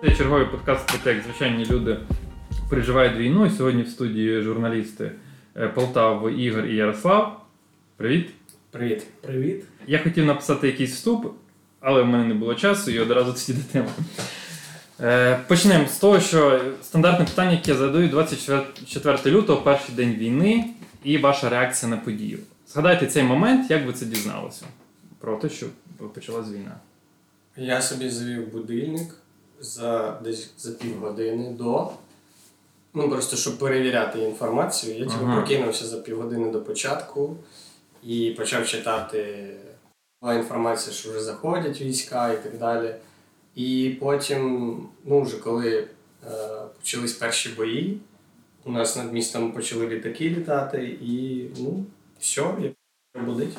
Це черговий подкаст про те, як звичайні люди переживають війну. І сьогодні в студії журналісти е, Полтава Ігор і Ярослав. Привіт. Привіт. Привіт. Я хотів написати якийсь вступ, але в мене не було часу і одразу тоді до теми. Е, Почнемо з того, що стандартне питання, яке я задаю 24 лютого, перший день війни, і ваша реакція на подію. Згадайте цей момент, як ви це дізналися про те, що почалась війна. Я собі завів будильник за десь за півгодини до. Ну, просто щоб перевіряти інформацію. Я типу, Ага. прокинувся за півгодини до початку і почав читати була інформація, що вже заходять війська і так далі. І потім, ну, вже коли е, почались перші бої, у нас над містом почали літаки літати, і ну, все, я будить.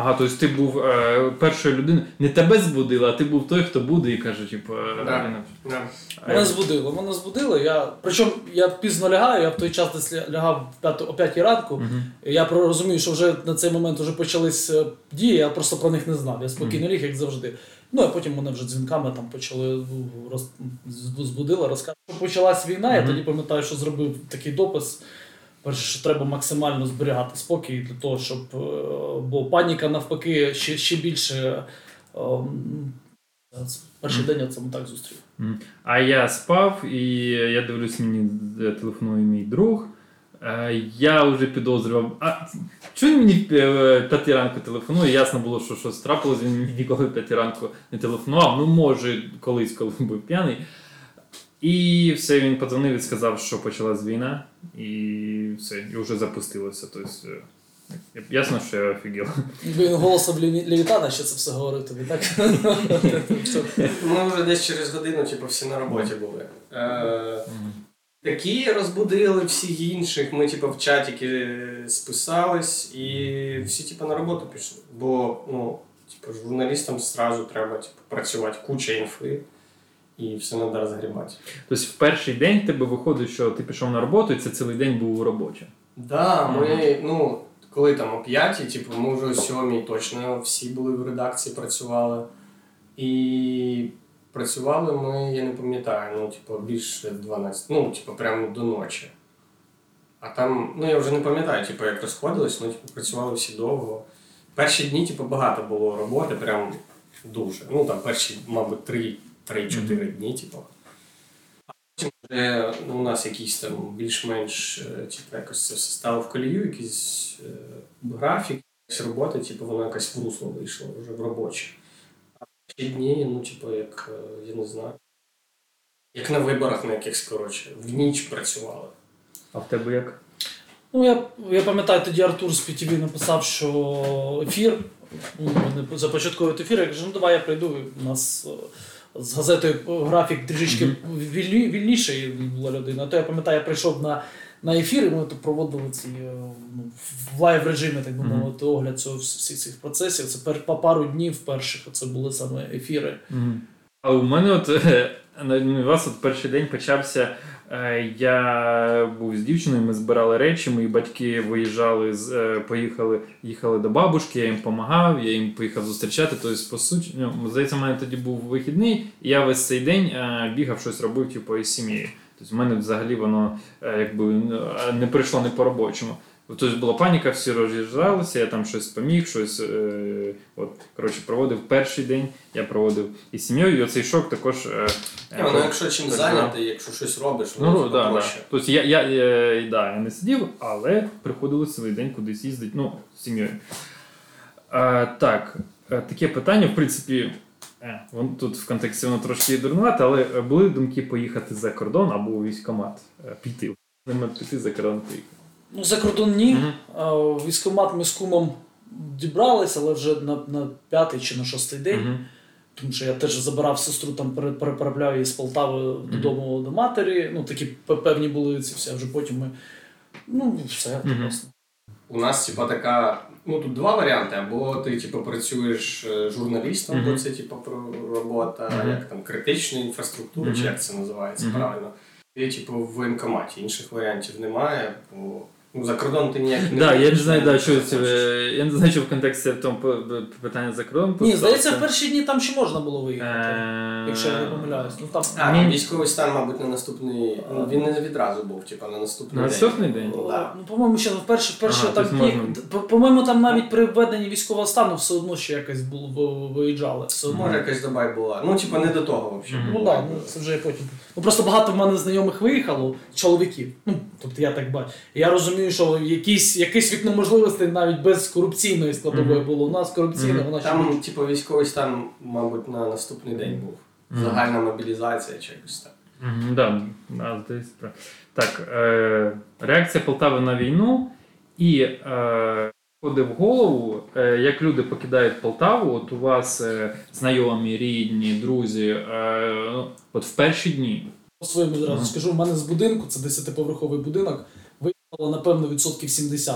Ага, тобто ти був е, першою людиною, не тебе збудили, а ти був той, хто буде і каже, типу, е, Да. Да. Мене збудило. Мене збудило. Я... Причому я пізно лягаю, я в той час десь ля- лягав в п'яту- о 5 ранку. Мгм. Я про- розумію, що вже на цей момент вже почались е, дії, я просто про них не знав. Я спокійно ліг, як завжди. Ну, а потім мене вже дзвінками там почали ну, роз... збу- збудили, розказали. Почалась війна, я тоді пам'ятаю, що зробив такий допис. Перше, що треба максимально зберігати спокій для того, щоб. е, Бо паніка навпаки ще, ще більше. е, м, Перший день я це так зустрів. А я спав, і я дивлюсь, мені телефонує мій друг. Е, Я вже підозрював. А чому він мені в е, п'ятій ранку телефонує? Ясно було, що щось трапилось, він ніколи в п'ятій ранку не телефонував. Ну, може, колись, коли був п'яний. І все, він подзвонив і сказав, що почалась війна, і все, і вже запустилося. Тобто, е, ясно, що я офігел. Він голосом Леві- Левітана ще це все говорив тобі, так? Ми вже десь через годину, типу, всі на роботі були. Е, такі розбудили всіх інших. Ми, типу, в чатіки списались і всі, типу, на роботу пішли. Бо, ну, типу, журналістам зразу треба типу, працювати, куча інфи, і все треба розгрібати. Тобто, в перший день тебе виходить, що ти пішов на роботу, і це цілий день був робочий. Да, ми, ну, коли там о п'ятій, типу, ми вже о сьомій точно всі були в редакції, працювали. І працювали ми, я не пам'ятаю, ну, типу, більше 12, ну, типу, прямо до ночі. А там, ну я вже не пам'ятаю, типу, як розходились, ну, типу, працювали всі довго. Перші дні, типу, багато було роботи, прям дуже. Ну, там перші, мабуть, 3 3-4 дні, типу. Вже ну, у нас якісь там більш-менш е, типу, якось це все стало в колію, якийсь е, графік, якась робота, типу, воно якось в русло вийшло вже в робоче. А ці дні, ну, типу, як е, я не знаю. Як на виборах на якихось, коротше, в ніч працювали. А в тебе як? Ну, я, я пам'ятаю, тоді Артур з PTV написав, що ефір, ну, вони ефір, я кажу, ну давай я прийду. У нас е, з газетою графік трішечки вільні, вільніший була людина. То я пам'ятаю, я прийшов на, на ефір, і ми то проводили ці е, ну, в live режимі, так би мовити, огляд цього всіх цих процесів. Це пер, по пару днів перших це були саме ефіри. А у мене от е, на у вас от перший день почався. Е, Я був з дівчиною, ми збирали речі, мої батьки виїжджали з е, поїхали, їхали до бабушки, я їм допомагав, я їм поїхав зустрічати. Тобто, по суті, ну, здається, в мене тоді був вихідний, і я весь цей день е, бігав, щось робив, типу, із сім'єю. Тобто, в мене взагалі воно якби е, не прийшло не по-робочому. Тобто була паніка, всі роз'їжджалися, я там щось поміг, щось е, от, коротше, проводив перший день, я проводив із сім'єю, і оцей шок також. Е, ну, якщо чим зайнятий, якщо щось робиш, Ну, воно да, да. Тобто я, я, я, да, я не сидів, але приходилось цілий день кудись їздити, ну, з сім'єю. А, так, е, таке питання, в принципі, е, вон, тут в контексті воно трошки дурнувате, але е, були думки поїхати за кордон або у військкомат, е, піти. Піти за кордон поїхати. Ну, за кордон ні. Мгм. А, Військкомат ми з кумом дібралися, але вже на, на п'ятий чи на шостий день. Мгм. Тому що я теж забирав сестру, там пере- переправляв її з Полтави додому до матері. Ну, такі певні були ці все. а Вже потім ми. Ну, все, власне. У нас, типа, така. Ну, тут два варіанти. Або ти, типу, працюєш е, журналістом, Мгм. бо це, типу, про- робота, Мгм. як там критична інфраструктура, чи як це називається правильно. Ти, типу, в воєнкоматі. Інших варіантів немає, бо за кордон ти ніяк не Да, я не знаю, да, що це, я не знаю, що в контексті в тому питання за кордоном. Ні, здається, в перші дні там ще можна було виїхати. Якщо я не помиляюсь. Ну там А, Ні. ну, військовий стан, мабуть, на наступний. Ну, він не відразу був, типу, на наступний На день. наступний день? Ну, да. Ну, по-моєму, ще вперше, вперше Ага, там тобто по- по-моєму, там навіть при введенні військового стану все одно ще якось було виїжджали. Все одно. Може, якась доба була. Ну, типу, не до того взагалі. Ну так, ну, це вже потім. Ну просто багато в мене знайомих виїхало, чоловіків. Ну, тобто я так бачу. Я розумію, що якісь, якесь вікно можливостей навіть без корупційної складової Мгм. було. У нас корупційна, Мгм. вона ще Там, типу, військовий стан, мабуть, на наступний день був. Загальна мобілізація чи якось так. Да. Так, е, реакція Полтави на війну і е, входить в голову, е, як люди покидають Полтаву, от у вас е, знайомі, рідні, друзі, е, ну, от в перші дні. по своєму зразу Мгм. скажу, в мене з будинку, це 10-поверховий будинок, напевно, відсотків 70.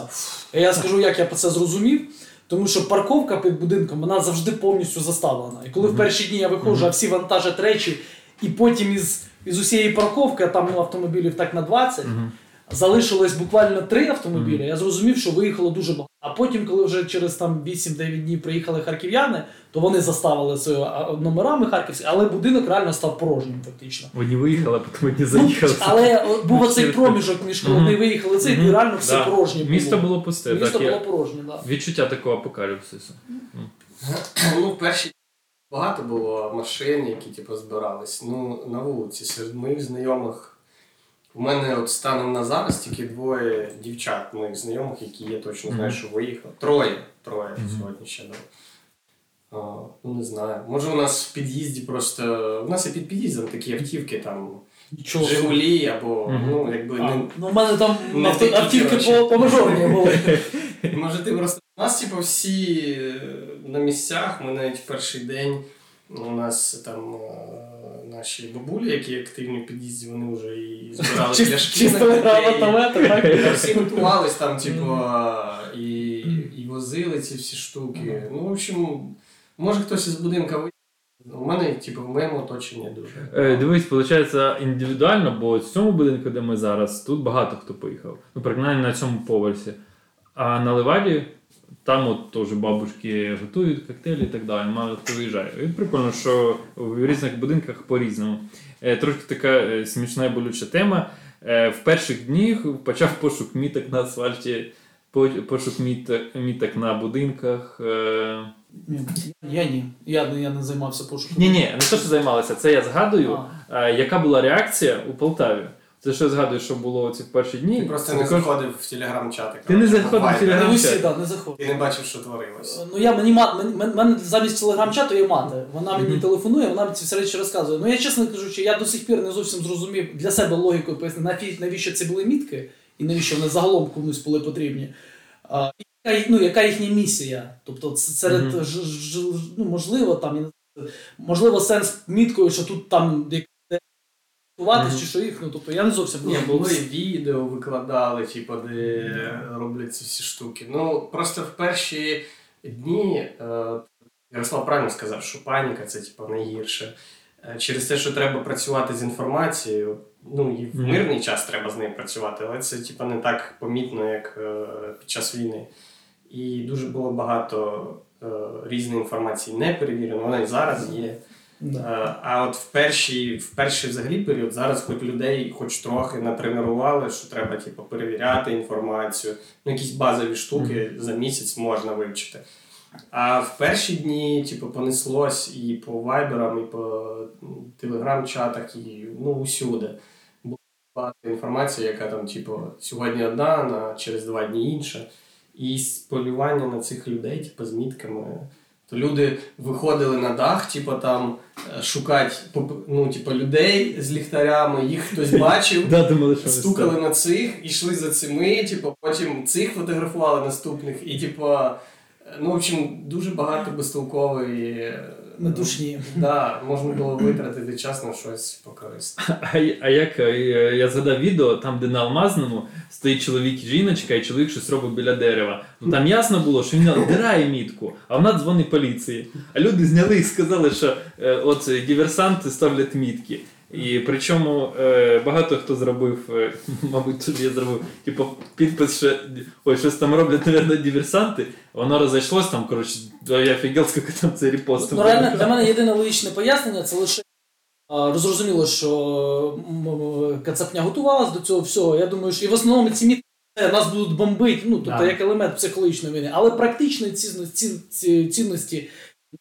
І я скажу, як я це зрозумів. Тому що парковка під будинком вона завжди повністю заставлена. І коли в перші дні я виходжу, Мгм. а всі вантажать речі, і потім із, із усієї парковки, а там ну, автомобілів так на 20, Мгм. Залишилось буквально три автомобілі. Я зрозумів, що виїхало дуже багато. А потім, коли вже через там 8-9 днів приїхали харків'яни, то вони заставили свої а, номерами харківські, але будинок реально став порожнім фактично. Одні виїхали, а потім одні Ну, заїхали. але був оцей проміжок між коли вони виїхали цей, і реально все Да. порожнє було. Місто було пусте, Місто так, було порожнє, так. відчуття такого апокаліпсису. Ну, перші багато було машин, які типу, збирались. Ну, на вулиці, серед моїх знайомих. У мене от станом на зараз тільки двоє дівчат моїх знайомих, які я точно знаю, що виїхали. Троє. Троє Мгм. сьогодні ще. А, ну, не знаю. Може, у нас в під'їзді просто. У нас і під під'їздом такі автівки, там Нічого. Жигулі або Мгм. ну, якби А, не, ну, у мене там не авто, такі, автівки по, по мажорні були. Може, ти просто. У нас, типу, всі е, на місцях. Ми навіть в перший день у нас там е, наші бабулі, які активні в під'їзді, вони вже і збирали пляшки. На? Всі готувались там, типу, і, і возили ці всі штуки. Ну, в общем, може хтось із будинка виїхав. У мене, типу, в моєму оточенні дуже. Е, дивись, виходить, індивідуально, бо в цьому будинку, де ми зараз, тут багато хто поїхав. Ну, принаймні на цьому поверсі. А на Леваді там от теж бабушки готують коктейлі і так далі. Мало хто виїжджає. І прикольно, що в різних будинках по-різному. Е, Трошки така е, смішна і болюча тема. Е, В перших днях почав пошук міток на асфальті, пошук міток, на будинках. Я ні. Я, не- я не займався пошуком. Ні, ні, не те, що займалися, це я згадую. А. Яка була реакція у Полтаві? Це що я згадую, що було ці перші дні. Ти просто не заходив в телеграм-чати. Ти не заходив в буває. Телеграм- Не не заходь. Ти не бачив, що творилось. Ну я мені мат, мене замість телеграм-чату є мати. Вона мені телефонує, вона мені ці всі речі розказує. Ну я чесно кажучи, я до сих пір не зовсім зрозумів для себе логікою пояснити, навіщо це були мітки, і навіщо вони загалом комусь були потрібні. Яка, ну, яка їхня місія? Тобто, серед Мгм. ж, ж, ну, можливо, там можливо, сенс міткою, що тут там Мгм. чи що їх. Ну тобто я не зовсім Ні, були відео викладали, типу, де роблять ці всі штуки. Ну, просто в перші дні е, Ярослав правильно сказав, що паніка це типу, найгірше. Е, Через те, що треба працювати з інформацією, ну і в мирний час треба з нею працювати, але це типу, не так помітно, як е, під час війни. І дуже було багато е, різної інформації не перевірено, вона і зараз є. Е, А от в перший, в перший взагалі період зараз хоч людей хоч трохи натренували, що треба типу, перевіряти інформацію. Ну, якісь базові штуки за місяць можна вивчити. А в перші дні, типу, понеслось і по вайберам, і по телеграм-чатах, і ну, усюди. Була багато інформації, яка там, типу, сьогодні одна, на через два дні інша. І полювання на цих людей, типу, з мітками. То люди виходили на дах, типу, там е, шукати ну, типу, людей з ліхтарями, їх хтось бачив. Стукали на цих, ішли за цими, типу, потім цих фотографували наступних, і типу, е, ну, в общем, дуже багато безтолкової. Е, душні, Да, можна було витратити час на щось покористе. А, а як е, я згадав відео, там, де на Алмазному стоїть чоловік і жіночка, і чоловік щось робить біля дерева. Ну там ясно було, що він надирає мітку, а вона дзвонить поліції. А люди зняли і сказали, що е, от диверсанти ставлять мітки. І причому е, багато хто зробив, е, мабуть, тут я зробив, типу, підпис, що ой, щось там роблять, мабуть, диверсанти. Воно розійшлось там, коротше, я офігел, скільки там це репостів. Ну, реально, для мене єдине логічне пояснення це лише розрозуміло, що Кацапня готувалась до цього всього. Я думаю, що і в основному ці міти нас будуть бомбити, ну, тобто Да. як елемент психологічної війни, але практичної цінності, ці- цінності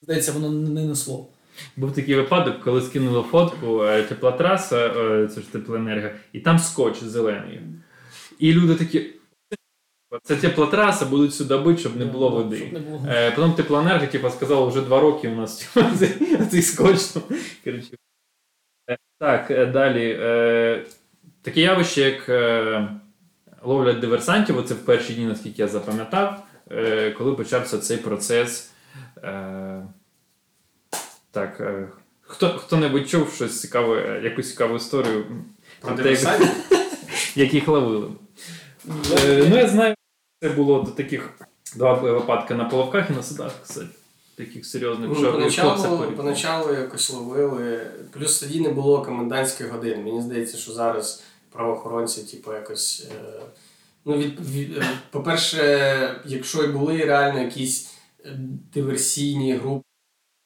здається, воно не несло. Був такий випадок, коли скинули фотку е, теплотраса, е, це ж теплоенерго, і там скотч зелений. І люди такі. Це теплотраса, будуть сюди бити, щоб не було води. Щоб не було. Е, потім теплоенерго, типу, сказали, вже два роки у нас цей, скотч. Коротше. Е, Так, далі. Е, таке явище, як е, ловлять диверсантів, оце в перші дні, наскільки я запам'ятав, е, коли почався цей процес. Е, так, е, хто, хто-небудь чув щось цікаве, е, якусь цікаву історію, Про те, як, диверсантів? як їх ловили? Е, ну, я знаю, це було до таких два випадки на половках і на судах, кстати. Таких серйозних, Ну, поначалу, поначалу якось ловили. Плюс тоді не було комендантських годин. Мені здається, що зараз правоохоронці, типу, якось. Е, ну, від, від, е, по-перше, якщо і були реально якісь е, диверсійні групи,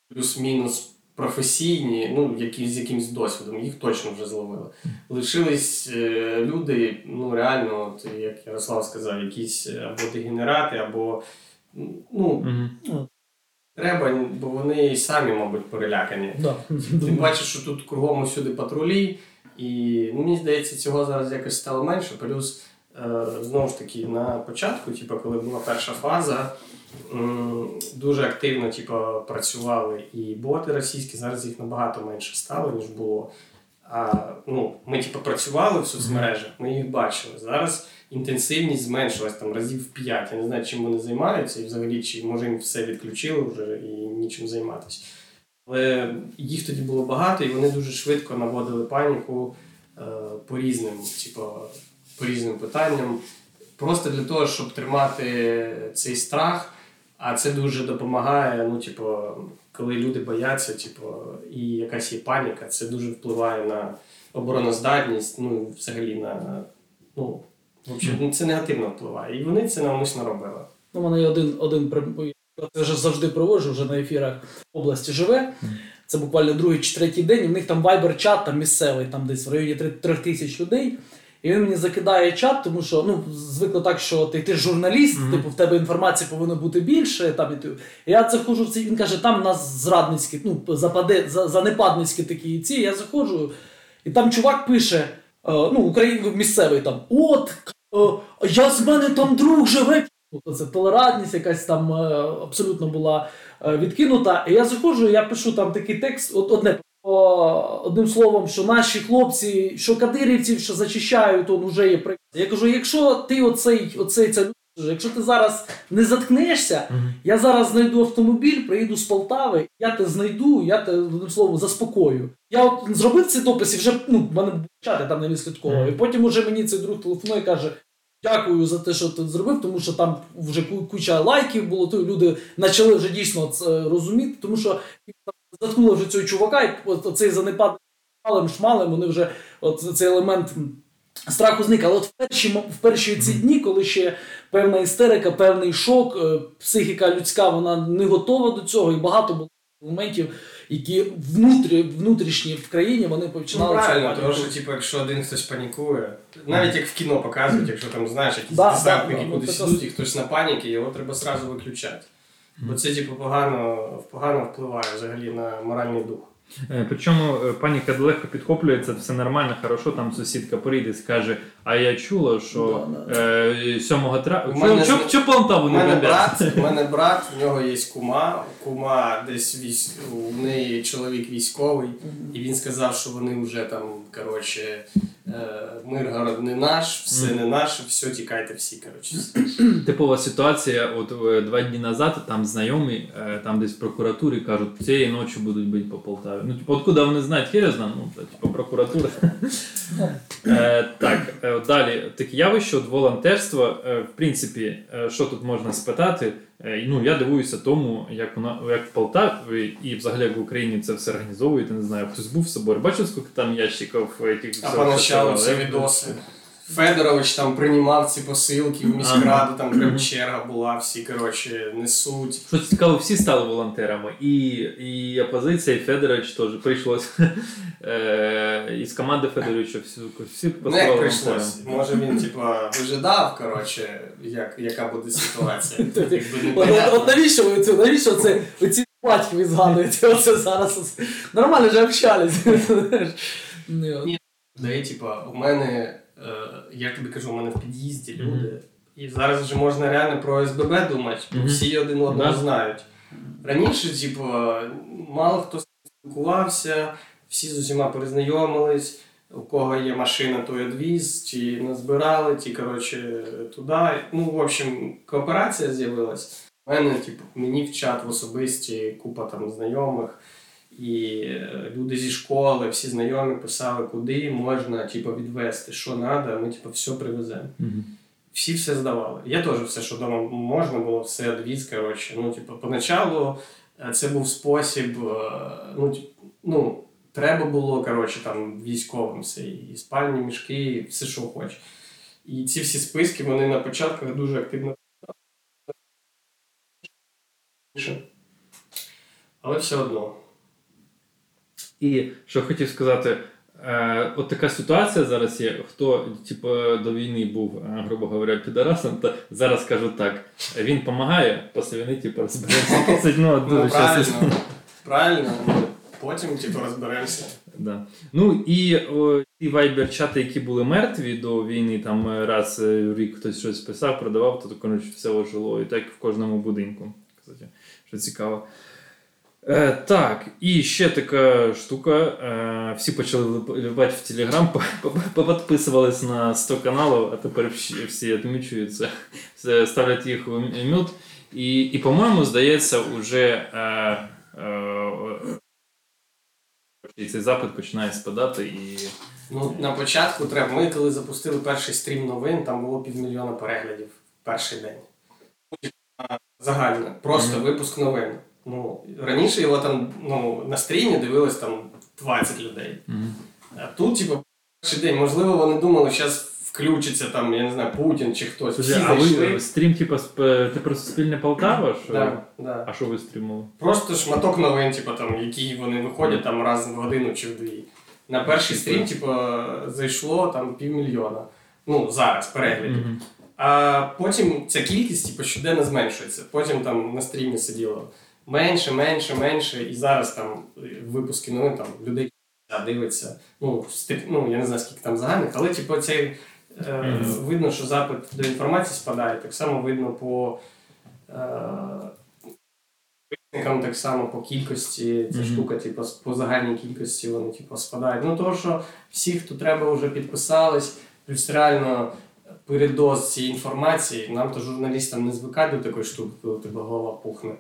плюс-мінус професійні, ну, які з якимось досвідом, їх точно вже зловили. Лишились е, люди, ну реально, от, як Ярослав сказав, якісь е, або дегенерати, або ну, Мгм. треба, бо вони і самі, мабуть, перелякані. Да. Ти бачиш, що тут кругом усюди патрулі, і ну, мені здається, цього зараз якось стало менше. Плюс, е, знову ж таки, на початку, типу, коли була перша фаза, дуже активно типу, працювали і боти російські, зараз їх набагато менше стало, ніж було. А ну, ми типу, працювали в соцмережах, ми їх бачили. Зараз інтенсивність зменшилась там разів в 5. Я не знаю, чим вони займаються, і взагалі, чи може їм все відключили вже і нічим займатися. Але їх тоді було багато, і вони дуже швидко наводили паніку е, по різним, типу, по різним питанням. Просто для того, щоб тримати цей страх, а це дуже допомагає. Ну, типу, коли люди бояться, типу, і якась є паніка, це дуже впливає на обороноздатність, ну, взагалі на. Ну, в общем, ну, це негативно впливає. І вони це навмисно робили. Ну, у мене є один, один при- я це вже завжди проводжу, вже на ефірах області живе. Це буквально другий чи третій день, і в них там вайбер-чат там місцевий, там десь в районі три- трьох тисяч людей. І він мені закидає чат, тому що ну, звикло так, що ти, ти журналіст, Мгм. типу, в тебе інформації повинно бути більше. Там, і ти... і я заходжу в цей, він каже, там у нас зрадницькі, ну, западе, за, занепадницькі такі ці. Я заходжу, і там чувак пише, е, ну, Україн місцевий там, от, е, я з мене там друг живе. Тобто це толерантність якась там е, абсолютно була е, відкинута. І я заходжу, я пишу там такий текст, от одне одним словом, що наші хлопці, що кадирівців, що зачищають, он уже є приклад. Я кажу, якщо ти оцей, оцей ця якщо ти зараз не заткнешся, я зараз знайду автомобіль, приїду з Полтави, я те знайду, я те одним словом заспокою. Я от зробив ці дописи, вже ну, в мене був чат, я там не відслідковував. І потім уже мені цей друг телефонує і каже. Дякую за те, що ти зробив, тому що там вже куча лайків було, то люди почали вже дійсно це розуміти, тому що заткнули вже цього чувака, і от цей занепад шмалем, шмалем, вони вже от цей елемент страху зник. Але от в перші, в перші ці дні, коли ще певна істерика, певний шок, е, психіка людська, вона не готова до цього, і багато було моментів, які внутрі, внутрішні в країні вони Ну, починали цю правильно, тому що, типу, якщо один хтось панікує, навіть як в кіно показують, якщо там знаєш, якісь Да, десантники да, да, кудись ну, ідуть, і хтось на паніки, його треба зразу виключати. Бо це, типу, погано, погано впливає взагалі на моральний дух. Е, Причому е, паніка легко підхоплюється, все нормально, хорошо, там сусідка прийде і скаже, а я чула, що е, 7 травня. Що, Полтаву У не мене брат, у мене брат, в нього є кума, кума десь військ, у неї чоловік військовий, і він сказав, що вони вже там, коротше, е, Миргород не наш, все не наше, все, тікайте всі, коротше. Типова ситуація, от два дні назад там знайомі, там десь в прокуратурі кажуть, цієї ночі будуть бити по Полтаві. Ну, типу, откуда вони знають, хер я знаю, ну, та, типу, прокуратура. Е, так, е, далі таке явище, от волонтерство. Е, в принципі, що тут можна спитати? Ну, я дивуюся тому, як вона як в Полтаві і взагалі як в Україні це все організовують. Не знаю, хтось був в соборі. Бачив, скільки там ящиків этих А поначалу ці відоси. Федорович там приймав ці посилки в міськраду, там прям черга була, всі коротше несуть. Що цікаво, всі стали волонтерами. І і опозиція, і Федорович теж прийшлось. Е, із команди Федоровича всі всі Ну, прийшлось. Може він, типа, вижидав, коротше, як, яка буде ситуація. От навіщо ви це? Навіщо це оці батьки ви згадуєте? Оце зараз нормально вже общались. Ні, типа, у мене. Е, я тобі кажу, у мене в під'їзді люди. Mm-hmm. І зараз вже можна реально про СББ думати, бо mm-hmm. всі один одного знають. Раніше, типу, мало хто спілкувався, всі з усіма перезнайомились, у кого є машина, той одвіз, ті назбирали, ті, коротше, туди. Ну, в общем, кооперація з'явилась. У мене, типу, мені в чат в особисті купа там знайомих. І е, люди зі школи, всі знайомі писали, куди можна типу, відвести, що треба, ми типу, все привеземо. Mm-hmm. Всі все здавали. Я теж все, що вдома можна було, все відвіз. коротше. Ну, типу, Поначалу е, це був спосіб, е, ну, ну треба було коротше, там, військовим все, і спальні мішки, і все, що хочеш. І ці всі списки вони на початках дуже активно. Але все одно. І що хотів сказати, е, от така ситуація зараз є. Хто типу, до війни був, е, грубо говоря, підарасом, то зараз кажу так: він допомагає, після війни типу, розберемося. Ну, дуже правильно, правильно, потім типу, розберемося. Да. Ну і о, ті вайбер-чати, які були мертві до війни, там е, раз в рік хтось щось писав, продавав, то коротше, все ожило. І так в кожному будинку. Кстати, що цікаво. Е, Так, і ще така штука. Е, Всі почали вливати в Телеграм, поподписувались на 100 каналів, а тепер всі відмічуються, ставлять їх в мют. І, і по-моєму, здається, уже е, е, цей запит починає спадати. і... Ну, На початку треба. Ми коли запустили перший стрім новин, там було півмільйона переглядів перший день. Загально. Просто mm-hmm. випуск новин. Ну, Раніше його там ну, на стрімі дивилось там 20 людей. Mm-hmm. А тут, типу, перший день, можливо, вони думали, що зараз включиться там, я не знаю, Путін чи хтось. Всі а ви стрім, типу, ти про Суспільне Полтава? Що? Да, да. А що ви стрімили? Просто шматок новин, типу, там, які вони виходять там раз в годину чи в дві. На перший стрім, типу, зайшло там півмільйона. Ну, зараз переглядів. Mm-hmm. А потім ця кількість типу, щоденно зменшується. Потім там на стрімі сиділо менше, менше, менше. І зараз там випуски новин там людей дивиться. Ну, ну, я не знаю, скільки там загальних, але типу, цей, е, видно, що запит до інформації спадає. Так само видно по е, так само по кількості, ця mm-hmm. штука, типу, по загальній кількості вони типу, спадають. Ну, того, що всі, хто треба, вже підписались, плюс реально. Передоз цієї інформації, нам то журналістам не звикати до такої штуки, коли тебе голова пухне.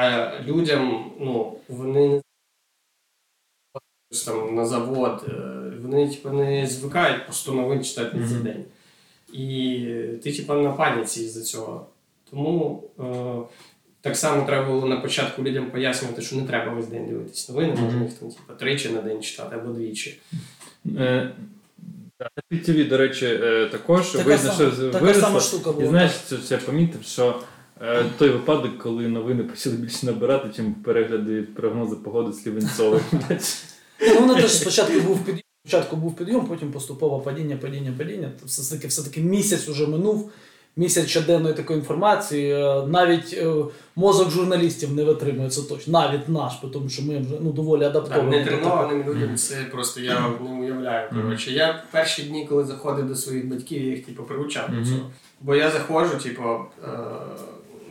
А людям, ну, вони там на завод, е, вони типу, не звикають просто новин читати на цей день. І ти типу, на паніці з-за цього. Тому е, так само треба було на початку людям пояснювати, що не треба весь день дивитися новини, mm-hmm. можна їх там типу, тричі на день читати або двічі. Е, на ТВ, до речі, е, також така видно, що виросла. І знаєш, я помітив, що Е, той випадок, коли новини почали більше набирати, чим перегляди прогнози погоди з Лівенцових. Ну, воно теж спочатку був підйом, спочатку був підйом, потім поступово падіння, падіння, падіння. Все-таки все-таки місяць уже минув, місяць щоденної такої інформації. Е, навіть е, мозок журналістів не витримує це точно. Навіть наш, тому що ми вже ну, доволі адаптовані. Не тренованим людям це просто я не уявляю. Коротше. Я перші дні, коли заходив до своїх батьків, я їх типу, привчав до цього. Бо я заходжу, типу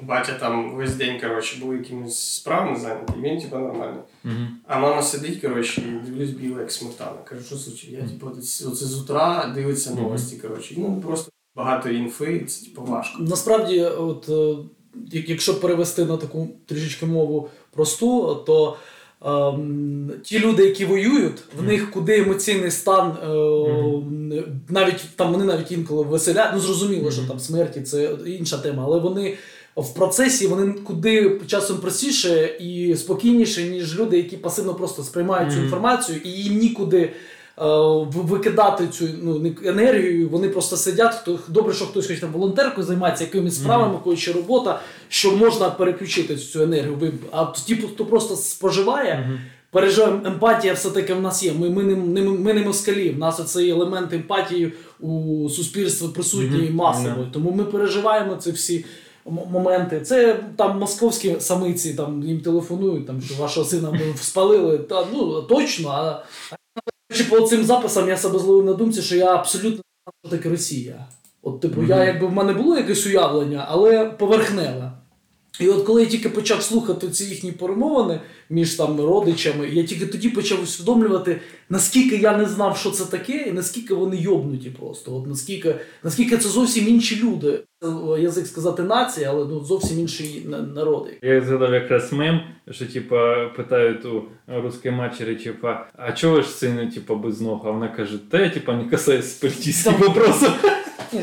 батя там весь день коротше, був якимись справами зайнятий, він типу нормальний. Uh-huh. А мама сидить, коротше, і дивлюсь біла, як сметана. Кажу, що случилось? Я типу, оце з утра дивиться новості. коротше. Ну просто багато інфи, це типу важко. Насправді, от е, якщо перевести на таку трішечки мову просту, то ем, ті люди, які воюють, в них куди емоційний стан, е, навіть там вони навіть інколи веселять. Ну зрозуміло, що там смерті це інша тема, але вони. В процесі вони куди часом простіше і спокійніше, ніж люди, які пасивно просто сприймають цю інформацію, і їм нікуди е, викидати цю ну, енергію. Вони просто сидять. Хто добре, що хтось хоч там волонтеркою займається якимись справами, mm ще робота, що можна переключити цю енергію. А ті, хто просто споживає. Переживаємо, емпатія все-таки в нас є. Ми, ми, не, не, ми не москалі. В нас цей елемент емпатії у суспільстві присутній Мгм. масово. Тому ми переживаємо ці всі моменти. Це там московські самиці там їм телефонують, там, що вашого сина ми спалили. Та, ну, точно. А, чи по цим записам я себе зловив на думці, що я абсолютно не знаю, що таке Росія. От, типу, я якби в мене було якесь уявлення, але поверхневе. І от коли я тільки почав слухати ці їхні перемовини між там родичами, я тільки тоді почав усвідомлювати, наскільки я не знав, що це таке, і наскільки вони йобнуті просто. От наскільки, наскільки це зовсім інші люди. Язик сказати нація, але ну, зовсім інші на- народи. Я згадав якраз мем, що типа питають у русської матері, типа, а чого ж сину типа без ног? А вона каже, та я типа не касаюсь політичних вопросов. Ні,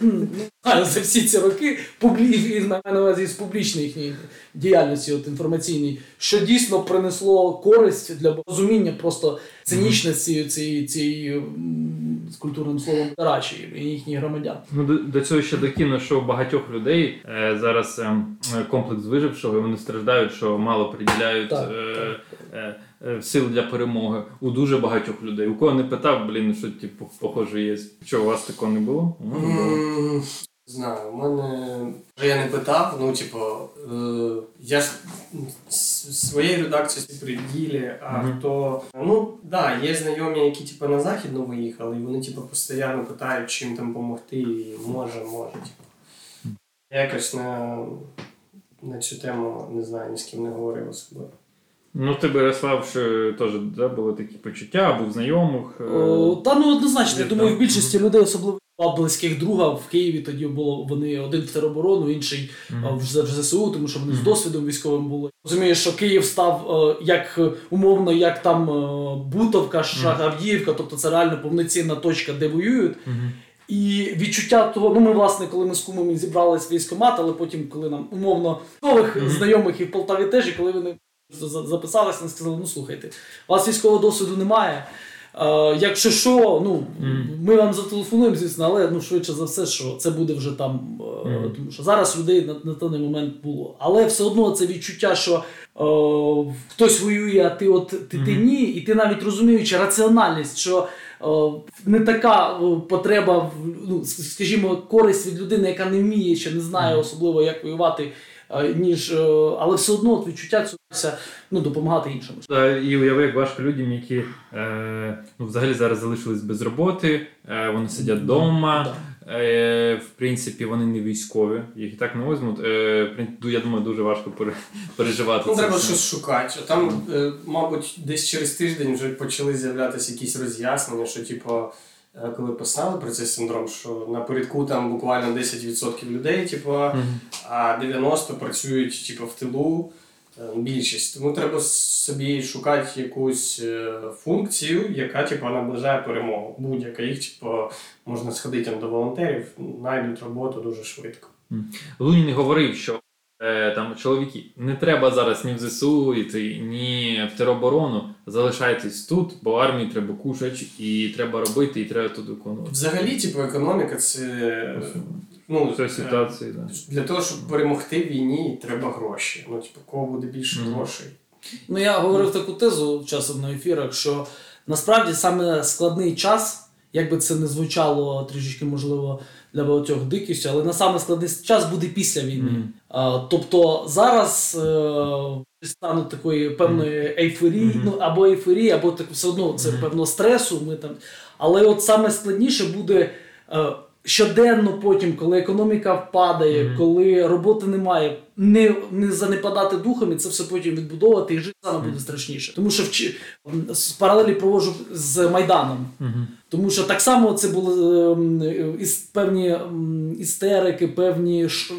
ну, за всі ці роки публі... на увазі з публічної їхньої діяльності от, інформаційній, що дійсно принесло користь для розуміння просто цинічності цієї, цієї з культурним словом дарачі і їхніх громадян. Ну, до, до цього ще докину, що у багатьох людей е, зараз е, комплекс вижившого, і вони страждають, що мало приділяють Так, е, е, е, сил для перемоги. У дуже багатьох людей. У кого не питав, блін, що типу, похоже є. Що, у вас такого не було? Не знаю, у мене я не питав, ну, типу, е, я ж з своєї редакції приділі, а Мгм. хто. Ну, да, є знайомі, які типу, на західну виїхали, і вони типу, постійно питають, чим там допомогти, і може, може. Типу. Я якось на, на цю тему не знаю, ні з ким не говорив особливо. Ну, ти Береслав, що теж да, були такі почуття, або в знайомих. е, О, та ну однозначно, я думаю, в більшості людей, особливо близьких друга в Києві тоді було вони один в тероборону, інший а, в ЗСУ, тому що вони з досвідом військовим були. Розумієш, що Київ став е, як е, умовно, як там е, Бутовка, Шахавдіївка, тобто це реально повноцінна точка, де воюють. Мгм. І відчуття того, ну ми власне, коли ми з кумами зібрались в військкомат, але потім, коли нам умовно нових Мгм. знайомих і в Полтаві теж, і коли вони записалися, вони сказали: ну слухайте, у вас військового досвіду немає. Е, якщо що, ну Мгм. ми вам зателефонуємо, звісно, але ну швидше за все, що це буде вже там. е, Мгм. Тому що зараз людей на, на той момент було. Але все одно це відчуття, що е, хтось воює, а ти от ти, ти ні, і ти навіть розуміючи раціональність, що е, не така е, потреба, ну, скажімо, користь від людини, яка не вміє чи не знає особливо, як воювати. Е, Ніж, е, але все одно от відчуття цього ну, допомагати іншим. Та, І уяви, як важко людям, які е, ну, взагалі зараз залишились без роботи, е, вони сидять вдома. Да. Е, в принципі, вони не військові, їх і так не візьмуть. Е, я думаю, дуже важко пере- переживати. Ну, це треба все. щось шукати. Там, е, мабуть, десь через тиждень вже почали з'являтися якісь роз'яснення, що, типу, е, коли писали про цей синдром, що напередку там буквально 10% людей, типу, Мгм. а 90% працюють типу, в тилу. е, Більшість. Тому треба собі шукати якусь е, функцію, яка типу, наближає перемогу. Будь-яка їх, типу, можна сходити там, до волонтерів, знайдуть роботу дуже швидко. Лунін говорив, що е, там чоловіки, не треба зараз ні в ЗСУ йти, ні в тероборону. Залишайтесь тут, бо армії треба кушати, і треба робити, і треба тут виконувати. Взагалі, типу, економіка це ну, Це е, ситуації, да. Для того, щоб перемогти в війні, треба гроші. Ну, типу, кого буде більше Мгм. грошей. Ну, я говорив таку тезу часом на ефірах, що насправді саме складний час, як би це не звучало трішечки, можливо, для багатьох дикістю, але на саме складний час буде після війни. Мгм. Тобто зараз е, стану такої певної ейфорії, Мгм. ну або ейфорії, або так все одно це Мгм. певно стресу. Ми там, але от саме складніше буде. Е, Щоденно потім, коли економіка впадає, Мгм. коли роботи немає, не, не занепадати духом і це все потім відбудовувати, і жити саме буде страшніше. Тому що з паралелі проводжу з Майданом. Тому що так само це були ем, певні ем, істерики, певні ш,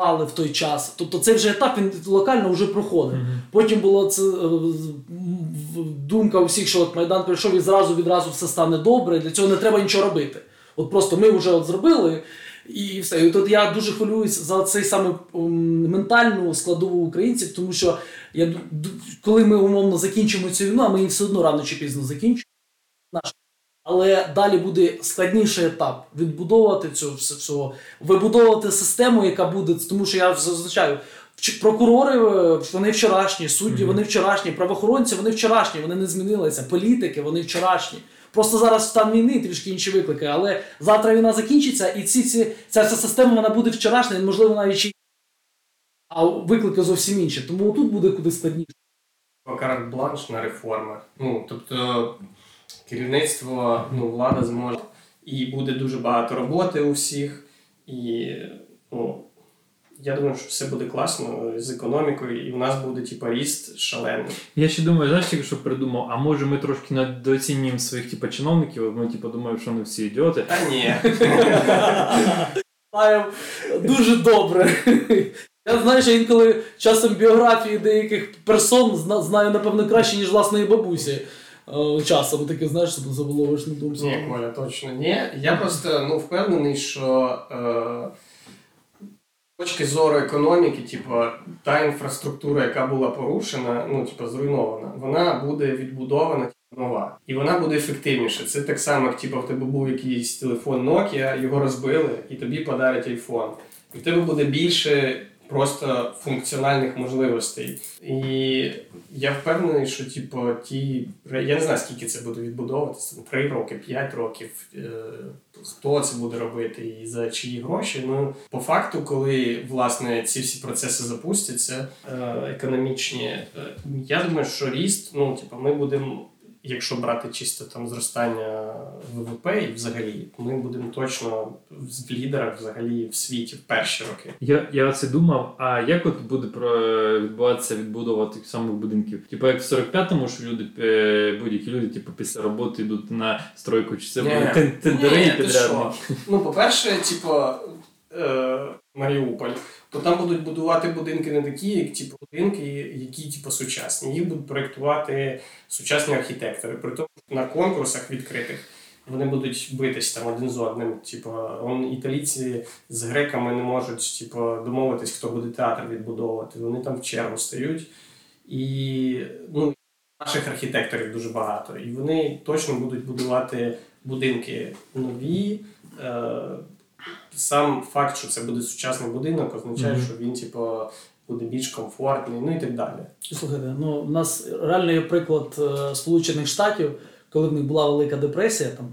ем, в той час. Тобто цей вже етап він локально вже проходив. Mm-hmm. Потім була це думка у всіх, що от Майдан прийшов і зразу відразу все стане добре. Для цього не треба нічого робити. От просто ми вже от зробили. І все. І тут я дуже хвилююсь за цей саме ментальну складову українців, тому що я коли ми умовно закінчимо цю війну, а ми її все одно рано чи пізно закінчимо. Але далі буде складніший етап відбудовувати цю всього, вибудовувати систему, яка буде, тому що я зазначаю, прокурори вони вчорашні, судді, вони вчорашні, правоохоронці, вони вчорашні, вони не змінилися. Політики, вони вчорашні. Просто зараз стан війни трішки інші виклики, але завтра війна закінчиться, і ці, ці, ця вся система вона буде вчорашня, і, можливо, навіть а виклики зовсім інші. Тому тут буде куди складніше. Карт бланш на реформи. Ну, тобто керівництво, ну, влада зможе. І буде дуже багато роботи у всіх. І ну, я думаю, що все буде класно з економікою, і у нас буде типу, ріст шалений. Я ще думаю, знаєш, тільки що придумав, а може ми трошки недооцінюємо своїх типу, чиновників, ми типу, думаємо, що вони всі ідіоти. Та ні. Дуже добре. Я знаю, що інколи часом біографії деяких персон знаю, напевно, краще, ніж власної бабусі. Е, часом таке, знаєш, себе заволовиш на думку. Ні, Коля, точно ні. Я просто ну, впевнений, що. Е точки зору економіки, типу, та інфраструктура, яка була порушена, ну типу, зруйнована, вона буде відбудована типу, нова. І вона буде ефективніша. Це так само, як типу, в тебе був якийсь телефон Nokia, його розбили, і тобі подарять iPhone. І в тебе буде більше просто функціональних можливостей. І я впевнений, що типу, ті. Я не знаю, скільки це буде відбудовуватися, 3 роки, 5 років. Е, хто це буде робити і за чиї гроші. Ну, по факту, коли власне ці всі процеси запустяться, е, економічні, е, я думаю, що ріст, ну, типу, ми будемо якщо брати чисто там зростання ВВП і взагалі, ми будемо точно в лідерах взагалі в світі в перші роки. Я я це думав. А як от буде про відбуватися відбудова тих самих будинків? Типу, як в 45-му, що люди е, будь-які люди, типу, після роботи йдуть на стройку, чи це буде тендери підрядники? Ну, по-перше, типу, е, Маріуполь то там будуть будувати будинки не такі, як ті будинки, які типу, сучасні. Їх будуть проєктувати сучасні архітектори. При тому на конкурсах відкритих вони будуть битись там один з одним. Типу, он, італійці з греками не можуть типу, домовитись, хто буде театр відбудовувати. Вони там в чергу стають. І ну, наших архітекторів дуже багато. І вони точно будуть будувати будинки нові. Сам факт, що це буде сучасний будинок, означає, mm-hmm. що він, типу, буде більш комфортний, ну і так далі. Слухайте, ну у нас реально є приклад е, Сполучених Штатів, коли в них була велика депресія, там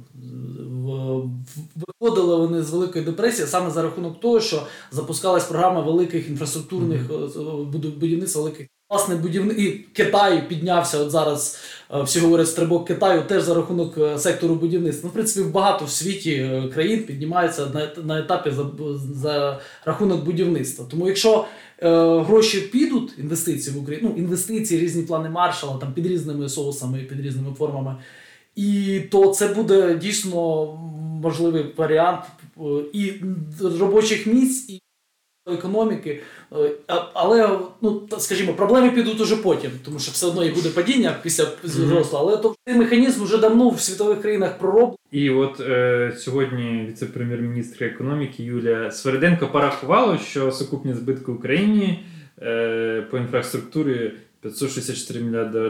виходили вони з великої депресії саме за рахунок того, що запускалась програма великих інфраструктурних mm-hmm. будівництва великих Власне, будівник і Китай піднявся от зараз. Е, всі говорять стрибок Китаю теж за рахунок е, сектору будівництва. Ну, в принципі, багато в світі е, країн піднімаються на на етапі за за рахунок будівництва. Тому якщо е, гроші підуть, інвестиції в Україну, ну, інвестиції, різні плани маршала там під різними соусами, під різними формами, і то це буде дійсно можливий варіант і робочих місць. і економіки. Е, але, ну, скажімо, проблеми підуть уже потім, тому що все одно і буде падіння після зросту, але то цей механізм вже давно в світових країнах пророблений. І от е, сьогодні віце-прем'єр-міністр економіки Юлія Свериденко порахувала, що сукупні збитки Україні е, по інфраструктурі 564 мільярди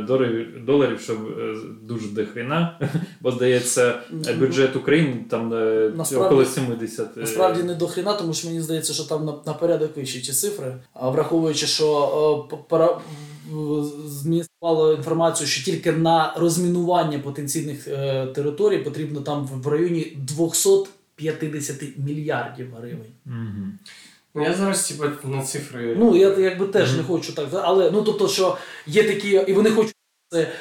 доларів, що е, дуже дохрена, бо здається, бюджет України там е, насправді, около 70. Е, насправді не дохрена, тому що мені здається, що там на, на порядок вищі ці цифри. А враховуючи, що пара. Змінювало інформацію, що тільки на розмінування потенційних е, територій потрібно там в районі 250 мільярдів гривень. Угу. Ну, я зараз типу, на цифри. Ну, я якби теж mm-hmm. не хочу так. Але ну тобто, що є такі, і вони хочуть це.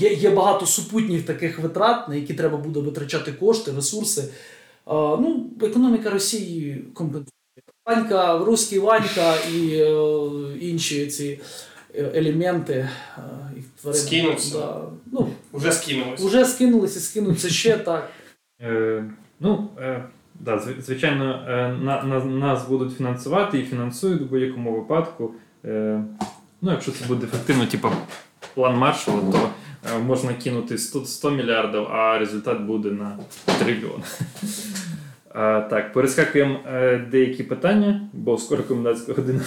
Є є багато супутніх таких витрат, на які треба буде витрачати кошти, ресурси. А, ну, Економіка Росії компенсує. Ванька, Руський Ванька і е, інші ці е, елементи. Е, Скинуться. Да. Ну, Уже скинулися. Уже скинулися, скинуться ще так. Е, ну, е, Да, звичайно, е, на, на, нас будуть фінансувати і фінансують в будь-якому випадку. Е, Ну, якщо це буде ефективно, типу план Маршалла, то е, можна кинути 100, 100 мільярдів, а результат буде на трильйон. Так, перескакуємо деякі питання, бо скоро комендантська година.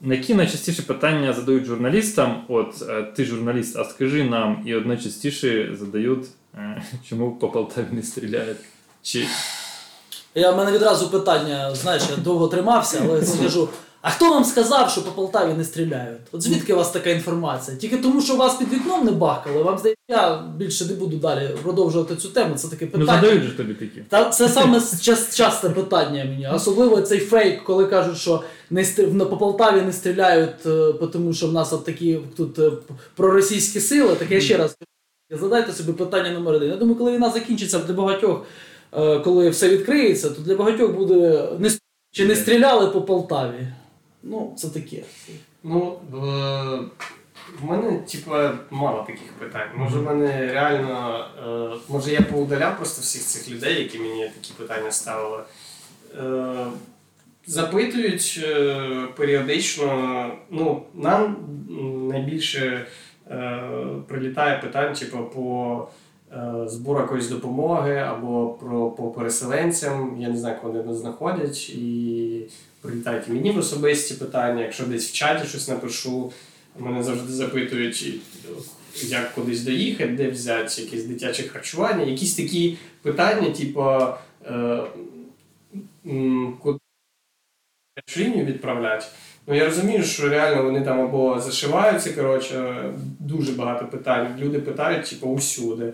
На які найчастіше питання задають журналістам? От ти журналіст, а скажи нам, і одне частіше задають, чому по Полтаві не стріляють? Чи Я в мене відразу питання, знаєш, я довго тримався, але скажу. А хто вам сказав, що по Полтаві не стріляють? От звідки у вас така інформація? Тільки тому, що вас під вікном не бахкали, вам здається, я більше не буду далі продовжувати цю тему. Це таке ну питання. задають же тобі такі? Та це саме час, часте питання мені. Особливо цей фейк, коли кажуть, що не стрі- на- по Полтаві не стріляють, е, тому що в нас от такі тут е, проросійські сили. Так я ще раз задайте собі питання номер один. Я думаю, коли війна закінчиться для багатьох, коли все відкриється, то для багатьох буде не чи не стріляли по Полтаві. Ну, це таке. Ну, в, в мене, типа, мало таких питань. Може, в мене реально. Е, може, я поудаляв просто всіх цих людей, які мені такі питання ставили. Е, запитують е, періодично. Ну, нам найбільше е, прилітає питань, типу, по е, збору якоїсь допомоги або про по переселенцям. Я не знаю, коли вони знаходять. І прилітають мені в особисті питання. Якщо десь в чаті щось напишу, мене завжди запитують, як кудись доїхати, де взяти якесь дитяче харчування. Якісь такі питання, типу, е, куди лінію відправляти. Ну я розумію, що реально вони там або зашиваються, коротше, дуже багато питань. Люди питають, типу, усюди.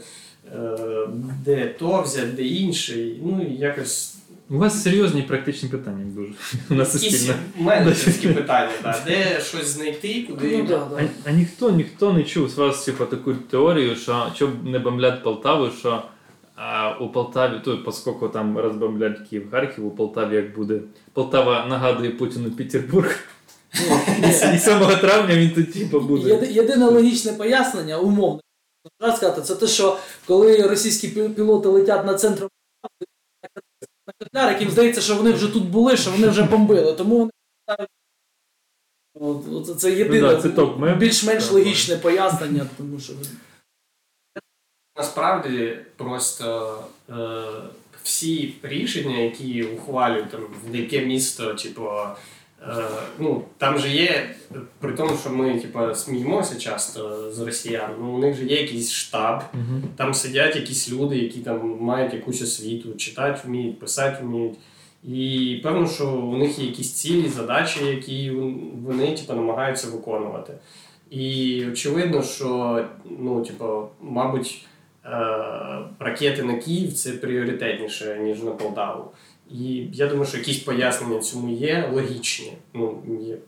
Де то взяти, де інший. Ну і якось У вас серйозні практичні питання дуже на Якісь суспільне. менеджерські питання, да. де щось знайти, куди. Ну, да, А, да. а ніхто ніхто не чув з вас типу, таку теорію, що щоб не бомблять Полтаву, що а, у Полтаві, то поскольку там розбомблять Київ, Харків, у Полтаві як буде. Полтава нагадує Путіну Петербург. І 7 травня він тут типу буде. Єдине логічне пояснення, умовно, можна сказати, це те, що коли російські пілоти летять на центр на Котляр, яким здається, що вони вже тут були, що вони вже бомбили. Тому вони От, це єдине Ну да, більш-менш логічне пояснення, тому що Насправді просто е, всі рішення, які ухвалюють там, в яке місто, типу, ну, там же є, при тому, що ми типу, сміємося часто з росіян, ну, у них же є якийсь штаб, Мгм. там сидять якісь люди, які там мають якусь освіту, читати вміють, писати вміють. І певно, що у них є якісь цілі, задачі, які вони типу, намагаються виконувати. І очевидно, що ну, типу, мабуть, е- ракети на Київ це пріоритетніше, ніж на Полтаву. І я думаю, що якісь пояснення цьому є логічні. Ну, є.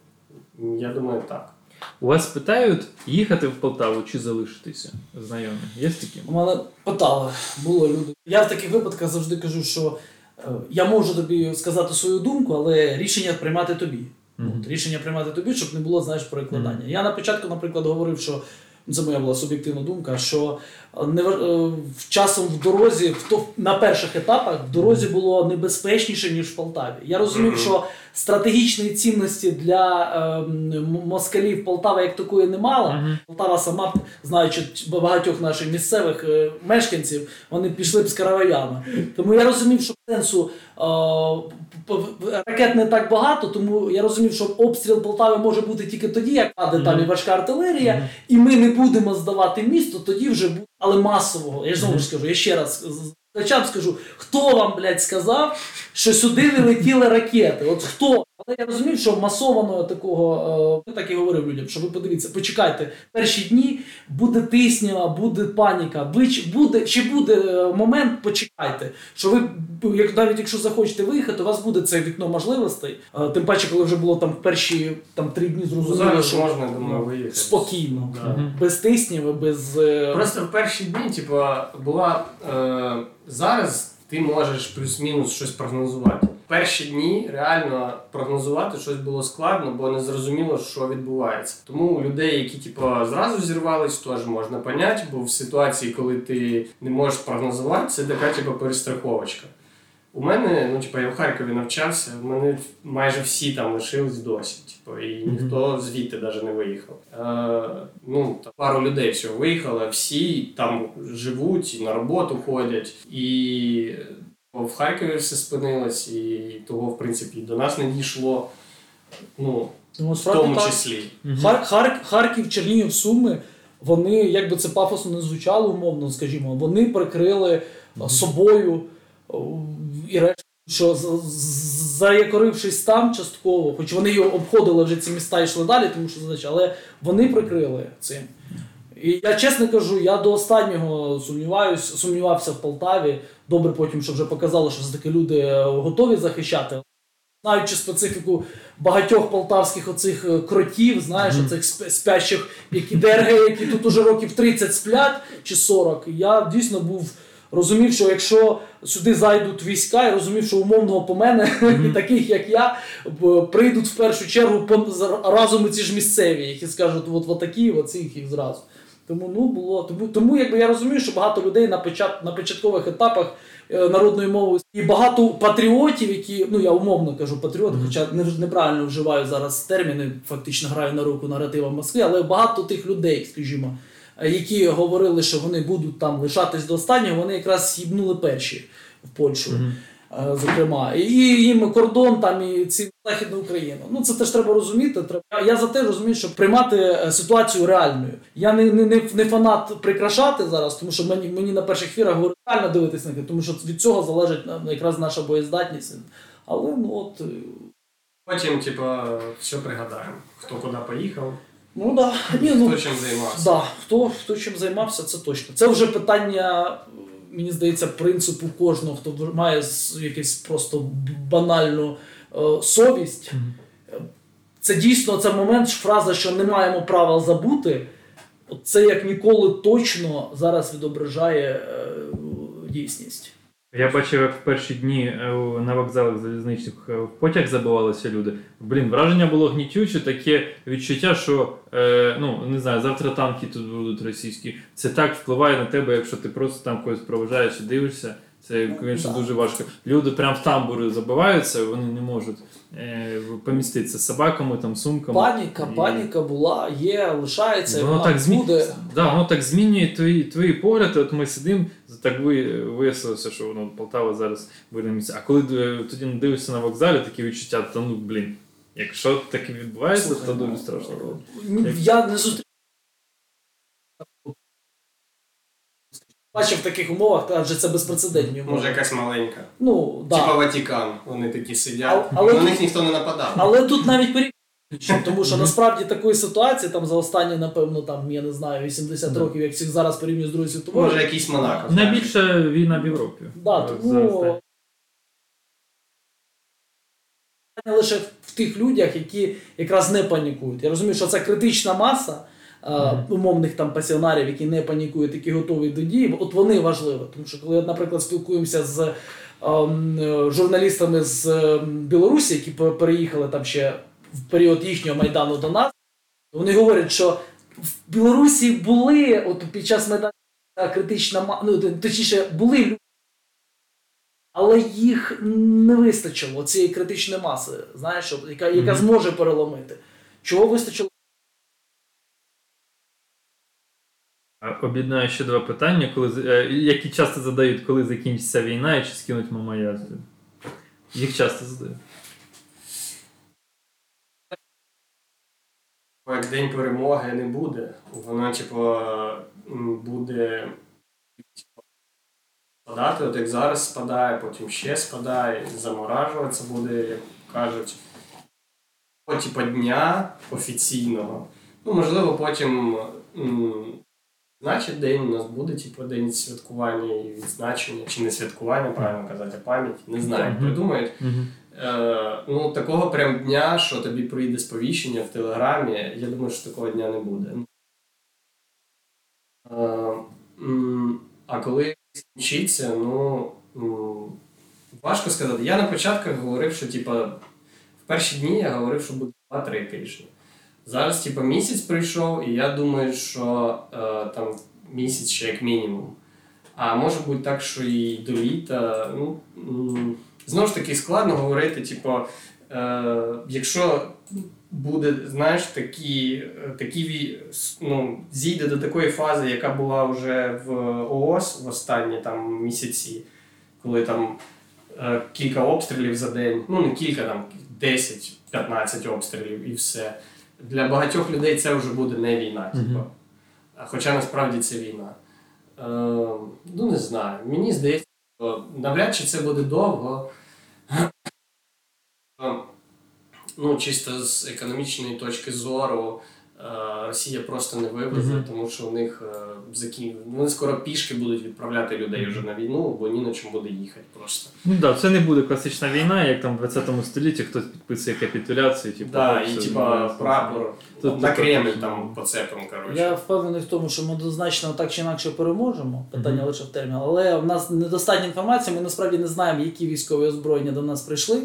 Я думаю, так. У вас питають їхати в Полтаву чи залишитися? Знайомі. Є такі? У мене питали, було люди. Я в таких випадках завжди кажу, що е, я можу тобі сказати свою думку, але рішення приймати тобі. Мгм. От, рішення приймати тобі, щоб не було знаєш, перекладання. Я на початку, наприклад, говорив, що це моя була суб'єктивна думка, що е, не, е, в- часом в дорозі, в на перших етапах в дорозі було небезпечніше, ніж в Полтаві. Я розумів, що стратегічної цінності для е, москалів Полтава як такої не мала. Полтава сама, знаючи багатьох наших місцевих е, мешканців, вони пішли б з караваями. Тому я розумів, що сенсу е, ракет не так багато, тому я розумів, що обстріл Полтави може бути тільки тоді, як паде там і важка артилерія, Мгм. і ми не будемо здавати місто, тоді вже буде, але масового. Я ж знову ж скажу, я ще раз скажу, хто вам, блядь, сказав, що сюди не летіли ракети? От хто? Але я розумів, що масованого такого, е, я так і говорив людям, що ви подивіться, почекайте, перші дні буде тисня, буде паніка, ви буде, ще буде е, момент, почекайте, що ви, як навіть якщо захочете виїхати, у вас буде це вікно можливостей. Е, Тим паче, коли вже було там перші там три дні Ну, зрозуміло, зараз що можна, думаю, ну, виїхати. спокійно, Да. Без тиснів, без Просто в перші дні, типу, була е, зараз ти можеш плюс-мінус щось прогнозувати. Перші дні реально прогнозувати щось було складно, бо не зрозуміло, що відбувається. Тому у людей, які типу, зразу зірвались, теж можна поняти, бо в ситуації, коли ти не можеш прогнозувати, це така типу, перестраховочка. У мене, ну, типу, я в Харкові навчався, у мене майже всі там лишились досі. Типу, і ніхто звідти навіть не виїхав. Е, ну, там, пару людей всього виїхало, всі там живуть, і на роботу ходять. І в Харкові все спинилось, і того, в принципі, до нас не дійшло. Ну, Ну, в тому так. числі. Хар- Хар- Харків, Чернігів, Суми, вони, як би це пафосно не звучало, умовно, скажімо, вони прикрили а, собою о, і решта, що заякорившись там частково, хоч вони його обходили вже ці міста і йшли далі, тому що задача, але вони прикрили цим. І я чесно кажу, я до останнього сумніваюсь, сумнівався в Полтаві. Добре, потім, що вже показало, що все-таки люди е, готові захищати. Знаючи специфіку багатьох полтавських оцих е, кротів, знаєш, оцих спящих, які ДРГ, які тут уже років 30 сплять чи 40, я дійсно був розумів, що якщо сюди зайдуть війська, я розумів, що умовного по мене і таких, як я, прийдуть в першу чергу разом ці ж місцеві, які скажуть, от, от такі, цих їх зразу. Тому ну було. Тому, тому якби я розумію, що багато людей на почат, на початкових етапах е, народної мови. І багато патріотів, які ну я умовно кажу патріоти, хоча не, неправильно вживаю зараз терміни, фактично граю на руку наратива Москви, але багато тих людей, скажімо, е, які говорили, що вони будуть там лишатись до останнього, вони якраз їбнули перші в Польщу. е, Зокрема, і їм кордон там і ці західну Україну. Ну це теж треба розуміти. Треба я за те розумію, щоб приймати е, ситуацію реальною. Я не, не, не, не фанат прикрашати зараз, тому що мені мені на перших ефірах говорять реально дивитись на них, тому що від цього залежить е, якраз наша боєздатність. Але ну от е, Потім, типа, все пригадаємо, хто куди поїхав, ну да, ні, ну хто чим займався. Да, хто, хто чим займався, це точно. Це вже питання, мені здається, принципу кожного, хто має якусь просто банальну е, совість. Е, Це дійсно це момент, фраза, що не маємо права забути. Це як ніколи точно зараз відображає е, дійсність. Я бачив, як в перші дні е, на вокзалах залізничних е, в потяг забивалися люди. Блін, враження було гнітюче, таке відчуття, що е, ну не знаю, завтра танки тут будуть російські. Це так впливає на тебе, якщо ти просто там когось проважаєш і дивишся. Це звісно да. дуже важко. Люди прям в тамбури забиваються, вони не можуть е, поміститися з собаками, там сумками. Паніка, І- паніка була, є, лишається, Воно так так буде. Да, воно так змінює твої, твої погляди. От ми сидимо, так ви, вияснилося, що воно Полтава зараз буде місце. А коли е, тоді дивишся на вокзалі, такі відчуття, то ну блін. Якщо таке відбувається, Слухай, то ну, дуже страшно. Ні, Я не зустрів. Бачив в таких умовах, адже це безпрецедентні умови. Може, якась маленька. Ну, да. Типа Ватикан. Вони такі сидять. А- але на тут- них ніхто не нападав. Але тут навіть порівнюючи, тому що насправді такої ситуації там за останні, напевно, там, я не знаю, 80 років, як всіх зараз порівнюю з Другою світовою. Може, якийсь Монако. Найбільша війна в Європі. Да, тому лише в тих людях, які якраз не панікують. Я розумію, що це критична маса. Е, Умовних там пасіонарів, які не панікують, які готові до дії, от вони важливі. Тому що коли, наприклад, спілкуємося з ем, е, журналістами з ем, Білорусі, які переїхали там ще в період їхнього майдану до нас, вони говорять, що в Білорусі були от під час майдану критична ну, точніше, були люди, але їх не вистачило цієї критичної маси, знаєш, яка, яка зможе переломити. Чого вистачило? Об'єднаю ще два питання, коли, е, які часто задають, коли закінчиться війна і чи скинуть мамая. Їх часто задають. Як день перемоги не буде, воно, типу, буде спадати, от як зараз спадає, потім ще спадає, заморажуватися буде, як кажуть. По, типу, дня офіційного. Ну, можливо, потім, значить, день у нас буде, типу, день святкування і відзначення, чи не святкування, правильно казати, а пам'ять. Не знаю, Мгм. придумають. Угу. Е, ну, такого прям дня, що тобі прийде сповіщення в Телеграмі, я думаю, що такого дня не буде. Е, а коли скінчиться, ну важко сказати. Я на початках говорив, що типа, в перші дні я говорив, що буде 2-3 тижні. Зараз, типа, місяць прийшов, і я думаю, що е, там місяць ще як мінімум. А може бути так, що і до літа. Ну, Знову ж таки, складно говорити, типу, е, якщо буде, знаєш, такі, такі ну, зійде до такої фази, яка була вже в ООС в останні там місяці, коли там е, кілька обстрілів за день, ну не кілька, там 10-15 обстрілів і все. Для багатьох людей це вже буде не війна. Типу. Mm-hmm. Хоча насправді це війна. Е, ну, не знаю. Мені здається, що навряд чи це буде довго. Ну, чисто з економічної точки зору, Е, Росія просто не вивезе, mm-hmm. тому що у них е, закін... вони скоро пішки будуть відправляти людей вже на війну, бо ні на чому буде їхати просто. Ну да, це не буде класична війна, як там в 20 столітті хтось підписує капітуляцію, типу, да, і типа прапор Тут на Кремль там поцепимо. коротше. Я впевнений в тому, що ми однозначно так чи інакше переможемо. Питання mm-hmm. лише в термін, але в нас недостатньо інформації. Ми насправді не знаємо, які військові озброєння до нас прийшли.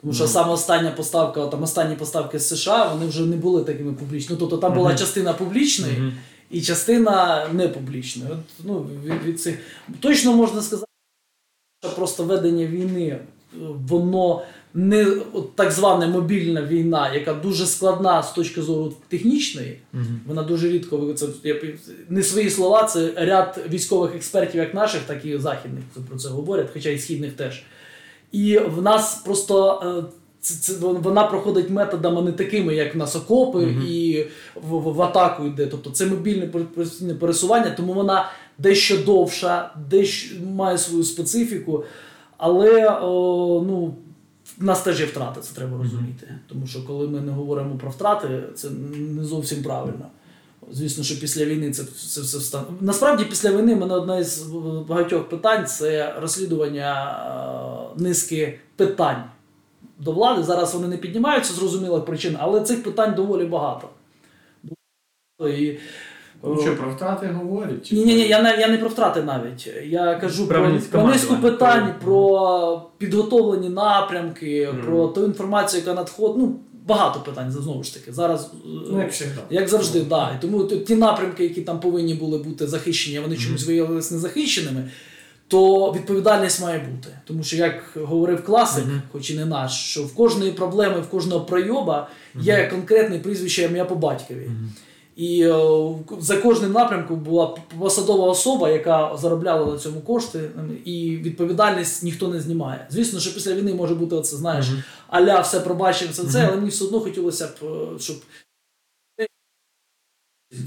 Тому що mm. саме остання поставка, там останні поставки з США, вони вже не були такими публічними. Тобто там була частина публічної і частина непублічної. От, ну, від, від цих... Точно можна сказати, що просто ведення війни, воно не от, так звана мобільна війна, яка дуже складна з точки зору технічної, вона дуже рідко це не свої слова, це ряд військових експертів, як наших, так і західних про це говорять, хоча і східних теж. І в нас просто це, це, вона проходить методами не такими, як в нас окопи, mm-hmm. і в, в, в атаку йде. Тобто це мобільне пересування, тому вона дещо довша, дещо має свою специфіку. Але о, ну, в нас теж є втрати, це треба розуміти. Mm-hmm. Тому що коли ми не говоримо про втрати, це не зовсім правильно. Звісно, що після війни це це все встане. Насправді, після війни мене одне з багатьох питань це розслідування е, низки питань до влади. Зараз вони не піднімаються зрозумілих причин, але цих питань доволі багато. І, Ну що, про втрати говорять? Ні, ні, ні, я не я не про втрати навіть. Я кажу про, про низку питань, про підготовлені напрямки, mm. про ту інформацію, яка надходить. Ну, багато питань знову ж таки. Зараз ну, як завжди, як завжди, да. І тому ті напрямки, які там повинні були бути захищені, вони mm-hmm. чомусь виявилися незахищеними. То відповідальність має бути. Тому що, як говорив класик, mm-hmm. хоч і не наш, що в кожної проблеми, в кожного пройоба є mm-hmm. конкретне прізвище ім'я по батькові. І е, за кожним напрямком була посадова особа, яка заробляла на цьому кошти, і відповідальність ніхто не знімає. Звісно, що після війни може бути оце, знаєш, mm-hmm. аля все пробачив все це, але мені все одно хотілося б, е, щоб.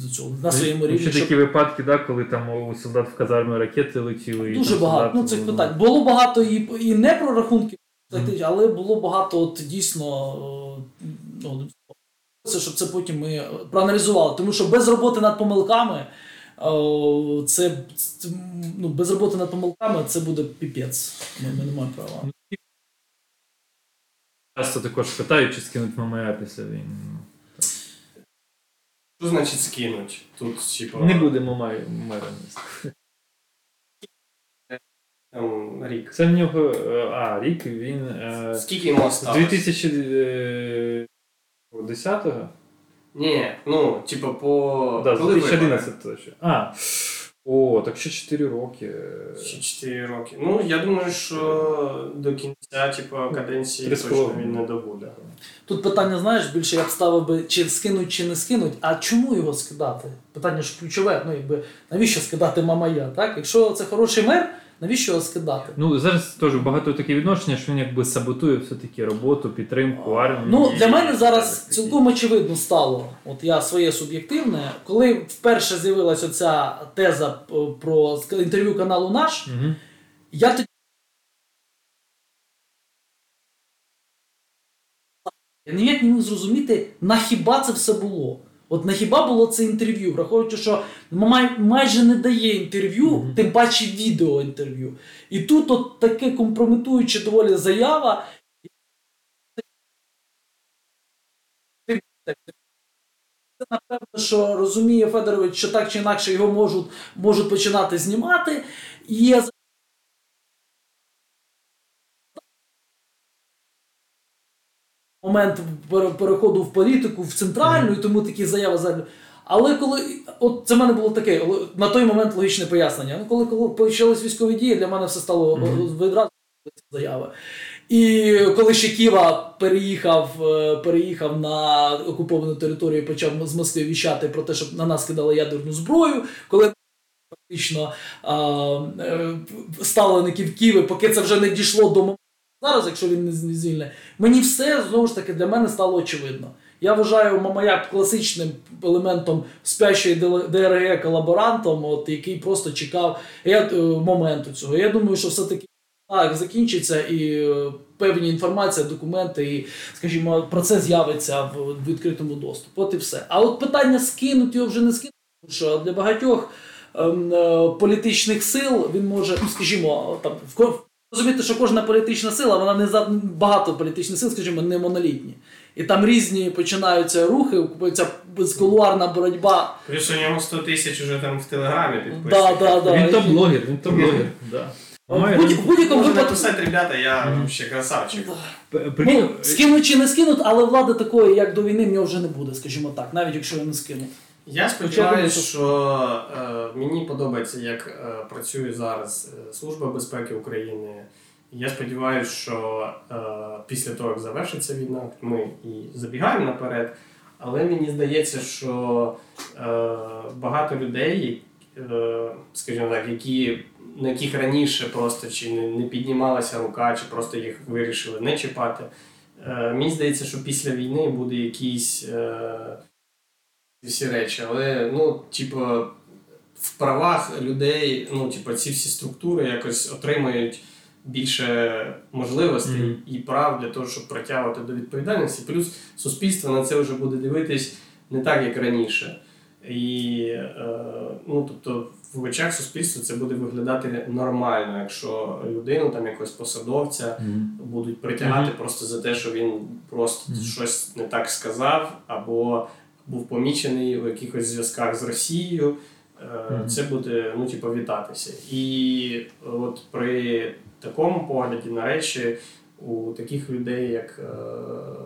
До цього на своєму рівні. Ще щоб... такі випадки, да, коли там у солдат в казармі ракети летіли. Дуже і, багато ну, цих питань. Було багато і і не прорахунків, mm-hmm. але було багато от, дійсно ну, щоб це потім ми проаналізували. Тому що без роботи над помилками це ну, без роботи над помилками це буде піпець. Ми, ми не маємо права. Часто також питають, чи скинуть ММА після війни. Ну, Що значить скинуть? Тут, типу... Не будемо мера Рік. Це в нього. Е, а, рік він. Е, Скільки йому осталось? 2000. 10-го? Ні, ну, типу, по. Да, 2011 точно. А. О, так ще 4 роки. Ще 4 роки. Ну, я думаю, що до кінця, типу, каденції точно він не добуде. Тут питання, знаєш, більше я б ставив би, чи скинуть, чи не скинуть, а чому його скидати? Питання ж ключове, ну якби навіщо скидати Мамая? так? Якщо це хороший мер, Навіщо його скидати? Ну зараз теж багато таке відношення, що він якби саботує все-таки роботу, підтримку армії. Ну для мене зараз цілком очевидно стало. От я своє суб'єктивне, коли вперше з'явилася ця теза про інтерв'ю каналу Наш, угу. я тоді. Я ніяк не міг зрозуміти, на хіба це все було. От на хіба було це інтерв'ю, враховуючи, що май, майже не дає інтерв'ю, mm-hmm. тим паче відео інтерв'ю. І тут от таке компрометуюча доволі заява. Це напевно, що розуміє Федорович, що так чи інакше його можуть можуть починати знімати. І є момент переходу в політику, в центральну, і тому такі заяви. за. Але коли от це в мене було таке на той момент логічне пояснення. Ну, коли коли почались військові дії, для мене все стало mm-hmm. відразу заяви. І коли ще Ківа переїхав е, переїхав на окуповану територію і почав з Москви віщати про те, щоб на нас кидали ядерну зброю, коли фактично е, ставлеників Києва, поки це вже не дійшло до моменту зараз, якщо він не звільне, мені все знову ж таки для мене стало очевидно. Я вважаю Мамая класичним елементом спящої ДРГ колаборантом, от який просто чекав я, е, моменту цього. Я думаю, що все-таки так закінчиться і е, певні інформація, документи, і, скажімо, про це з'явиться в відкритому доступі. От і все. А от питання скинути його вже не скинути, що для багатьох ем, е, політичних сил він може, ну, скажімо, там в розуміти, що кожна політична сила, вона не за багато політичних сил, скажімо, не монолітні. І там різні починаються рухи, ця безкулуарна боротьба. Плюс у нього 100 тисяч уже там в телеграмі підписують. Да, да, да. Він то блогер, він то блогер. Да. В будь-якому випадку написати, ребята, я ще красавчик. Ну, скинуть чи не скинуть, але влади такої, як до війни, в нього вже не буде, скажімо так, навіть якщо він не скинуть. Я сподіваюся, що е, мені подобається, як е, працює зараз е, Служба безпеки України. Я сподіваюся, що е, після того, як завершиться війна, ми і забігаємо наперед. Але мені здається, що е, багато людей, е, скажімо так, які, на яких раніше просто чи не, не піднімалася рука, чи просто їх вирішили не чіпати. Е, мені здається, що після війни буде якісь е, всі речі. Але, ну, типу, в правах людей, ну, типу, ці всі структури якось отримають більше можливостей mm-hmm. і прав для того, щоб притягувати до відповідальності. Плюс суспільство на це вже буде дивитись не так, як раніше. І е, ну, тобто в очах суспільства це буде виглядати нормально, якщо людину, там якогось посадовця mm-hmm. будуть притягати mm-hmm. просто за те, що він просто щось не так сказав, або був помічений у якихось зв'язках з Росією. Е, це буде ну, типу, вітатися. І от при такому погляді на речі у таких людей, як е,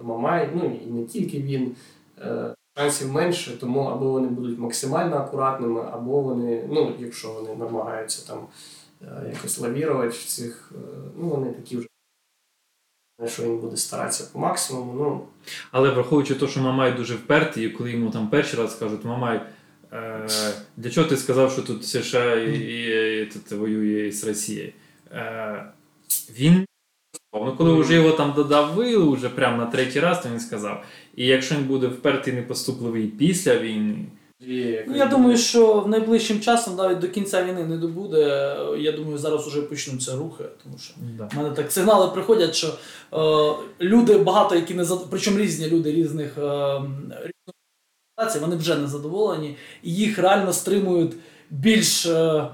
Мамай, ну і не тільки він, е, шансів менше, тому або вони будуть максимально акуратними, або вони, ну, якщо вони намагаються там якось лавірувати в цих, ну вони такі вже. Що він буде старатися по максимуму. ну. Але враховуючи те, що Мамай дуже впертий, і коли йому там перший раз кажуть, Мамай, е, для чого ти сказав, що тут США і, і, і тут воює з Росією? Е, він ну коли вже його там додавили, вже прямо на третій раз, то він сказав. І якщо він буде впертий непоступливий після війни. Ну, Я думаю, що в найближчим часом навіть до кінця війни не добуде. Я думаю, зараз вже почнуться рухи, тому що да. в мене так сигнали приходять, що е, люди багато, які не зад... причому різні люди різних е, різних вони вже не задоволені, і їх реально стримують більш. Е,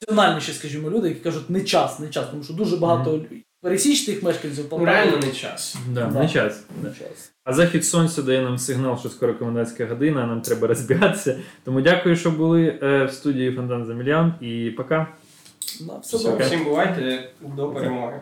раціональніші, скажімо, люди, які кажуть, не час, не час, тому що дуже багато mm-hmm. Пересічних мешканців по реально не час. Да, да. Не час. Не час. А захід сонця дає нам сигнал, що скоро комендантська година, нам треба розбігатися. Тому дякую, що були е, в студії Фонтан Замільян і пока. Да, все Всім бувайте до перемоги.